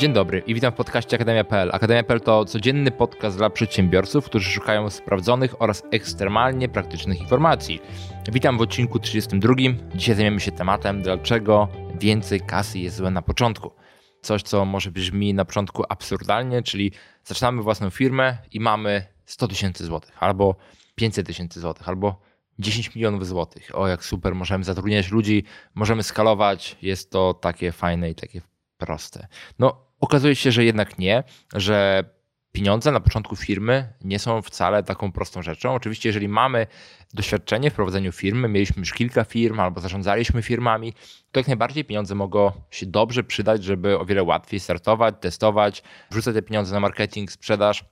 Dzień dobry i witam w podcaście Akademia.pl. Akademia.pl to codzienny podcast dla przedsiębiorców, którzy szukają sprawdzonych oraz ekstremalnie praktycznych informacji. Witam w odcinku 32. Dzisiaj zajmiemy się tematem, dlaczego więcej kasy jest złe na początku. Coś, co może brzmi na początku absurdalnie, czyli zaczynamy własną firmę i mamy 100 tysięcy złotych, albo 500 tysięcy złotych, albo 10 milionów złotych. O, jak super, możemy zatrudniać ludzi, możemy skalować, jest to takie fajne i takie proste. No, okazuje się, że jednak nie, że pieniądze na początku firmy nie są wcale taką prostą rzeczą. Oczywiście, jeżeli mamy doświadczenie w prowadzeniu firmy, mieliśmy już kilka firm albo zarządzaliśmy firmami, to jak najbardziej pieniądze mogą się dobrze przydać, żeby o wiele łatwiej startować, testować, wrzucać te pieniądze na marketing, sprzedaż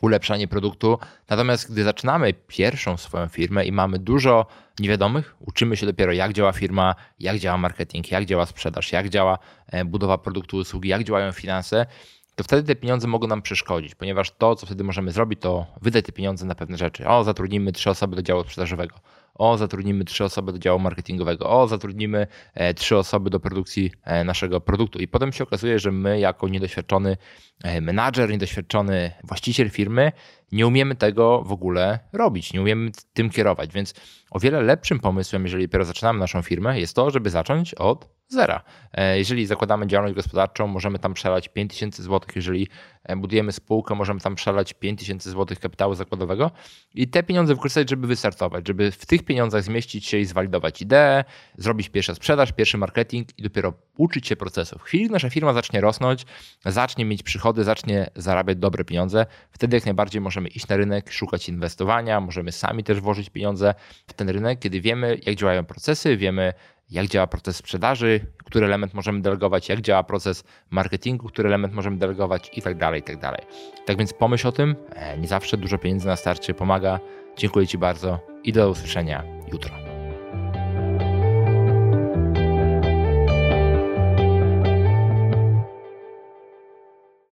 ulepszanie produktu. Natomiast gdy zaczynamy pierwszą swoją firmę i mamy dużo niewiadomych, uczymy się dopiero jak działa firma, jak działa marketing, jak działa sprzedaż, jak działa e, budowa produktu, usługi, jak działają finanse, to wtedy te pieniądze mogą nam przeszkodzić, ponieważ to, co wtedy możemy zrobić, to wydać te pieniądze na pewne rzeczy. O, zatrudnimy trzy osoby do działu sprzedażowego. O, zatrudnimy trzy osoby do działu marketingowego. O, zatrudnimy e, trzy osoby do produkcji e, naszego produktu. I potem się okazuje, że my, jako niedoświadczony e, menadżer, niedoświadczony właściciel firmy, nie umiemy tego w ogóle robić, nie umiemy tym kierować. Więc o wiele lepszym pomysłem, jeżeli dopiero zaczynamy naszą firmę, jest to, żeby zacząć od zera. Jeżeli zakładamy działalność gospodarczą, możemy tam przelać 5000 zł. Jeżeli budujemy spółkę, możemy tam przelać 5000 zł kapitału zakładowego i te pieniądze wykorzystać, żeby wystartować, żeby w tych pieniądzach zmieścić się i zwalidować ideę, zrobić pierwsza sprzedaż, pierwszy marketing i dopiero uczyć się procesów. W chwili, gdy nasza firma zacznie rosnąć, zacznie mieć przychody, zacznie zarabiać dobre pieniądze, wtedy jak najbardziej możemy iść na rynek, szukać inwestowania, możemy sami też włożyć pieniądze w ten rynek, kiedy wiemy, jak działają procesy, wiemy, jak działa proces sprzedaży, który element możemy delegować, jak działa proces marketingu, który element możemy delegować i tak dalej, i tak dalej. Tak więc pomyśl o tym, e, nie zawsze dużo pieniędzy na starcie pomaga. Dziękuję Ci bardzo i do usłyszenia jutro.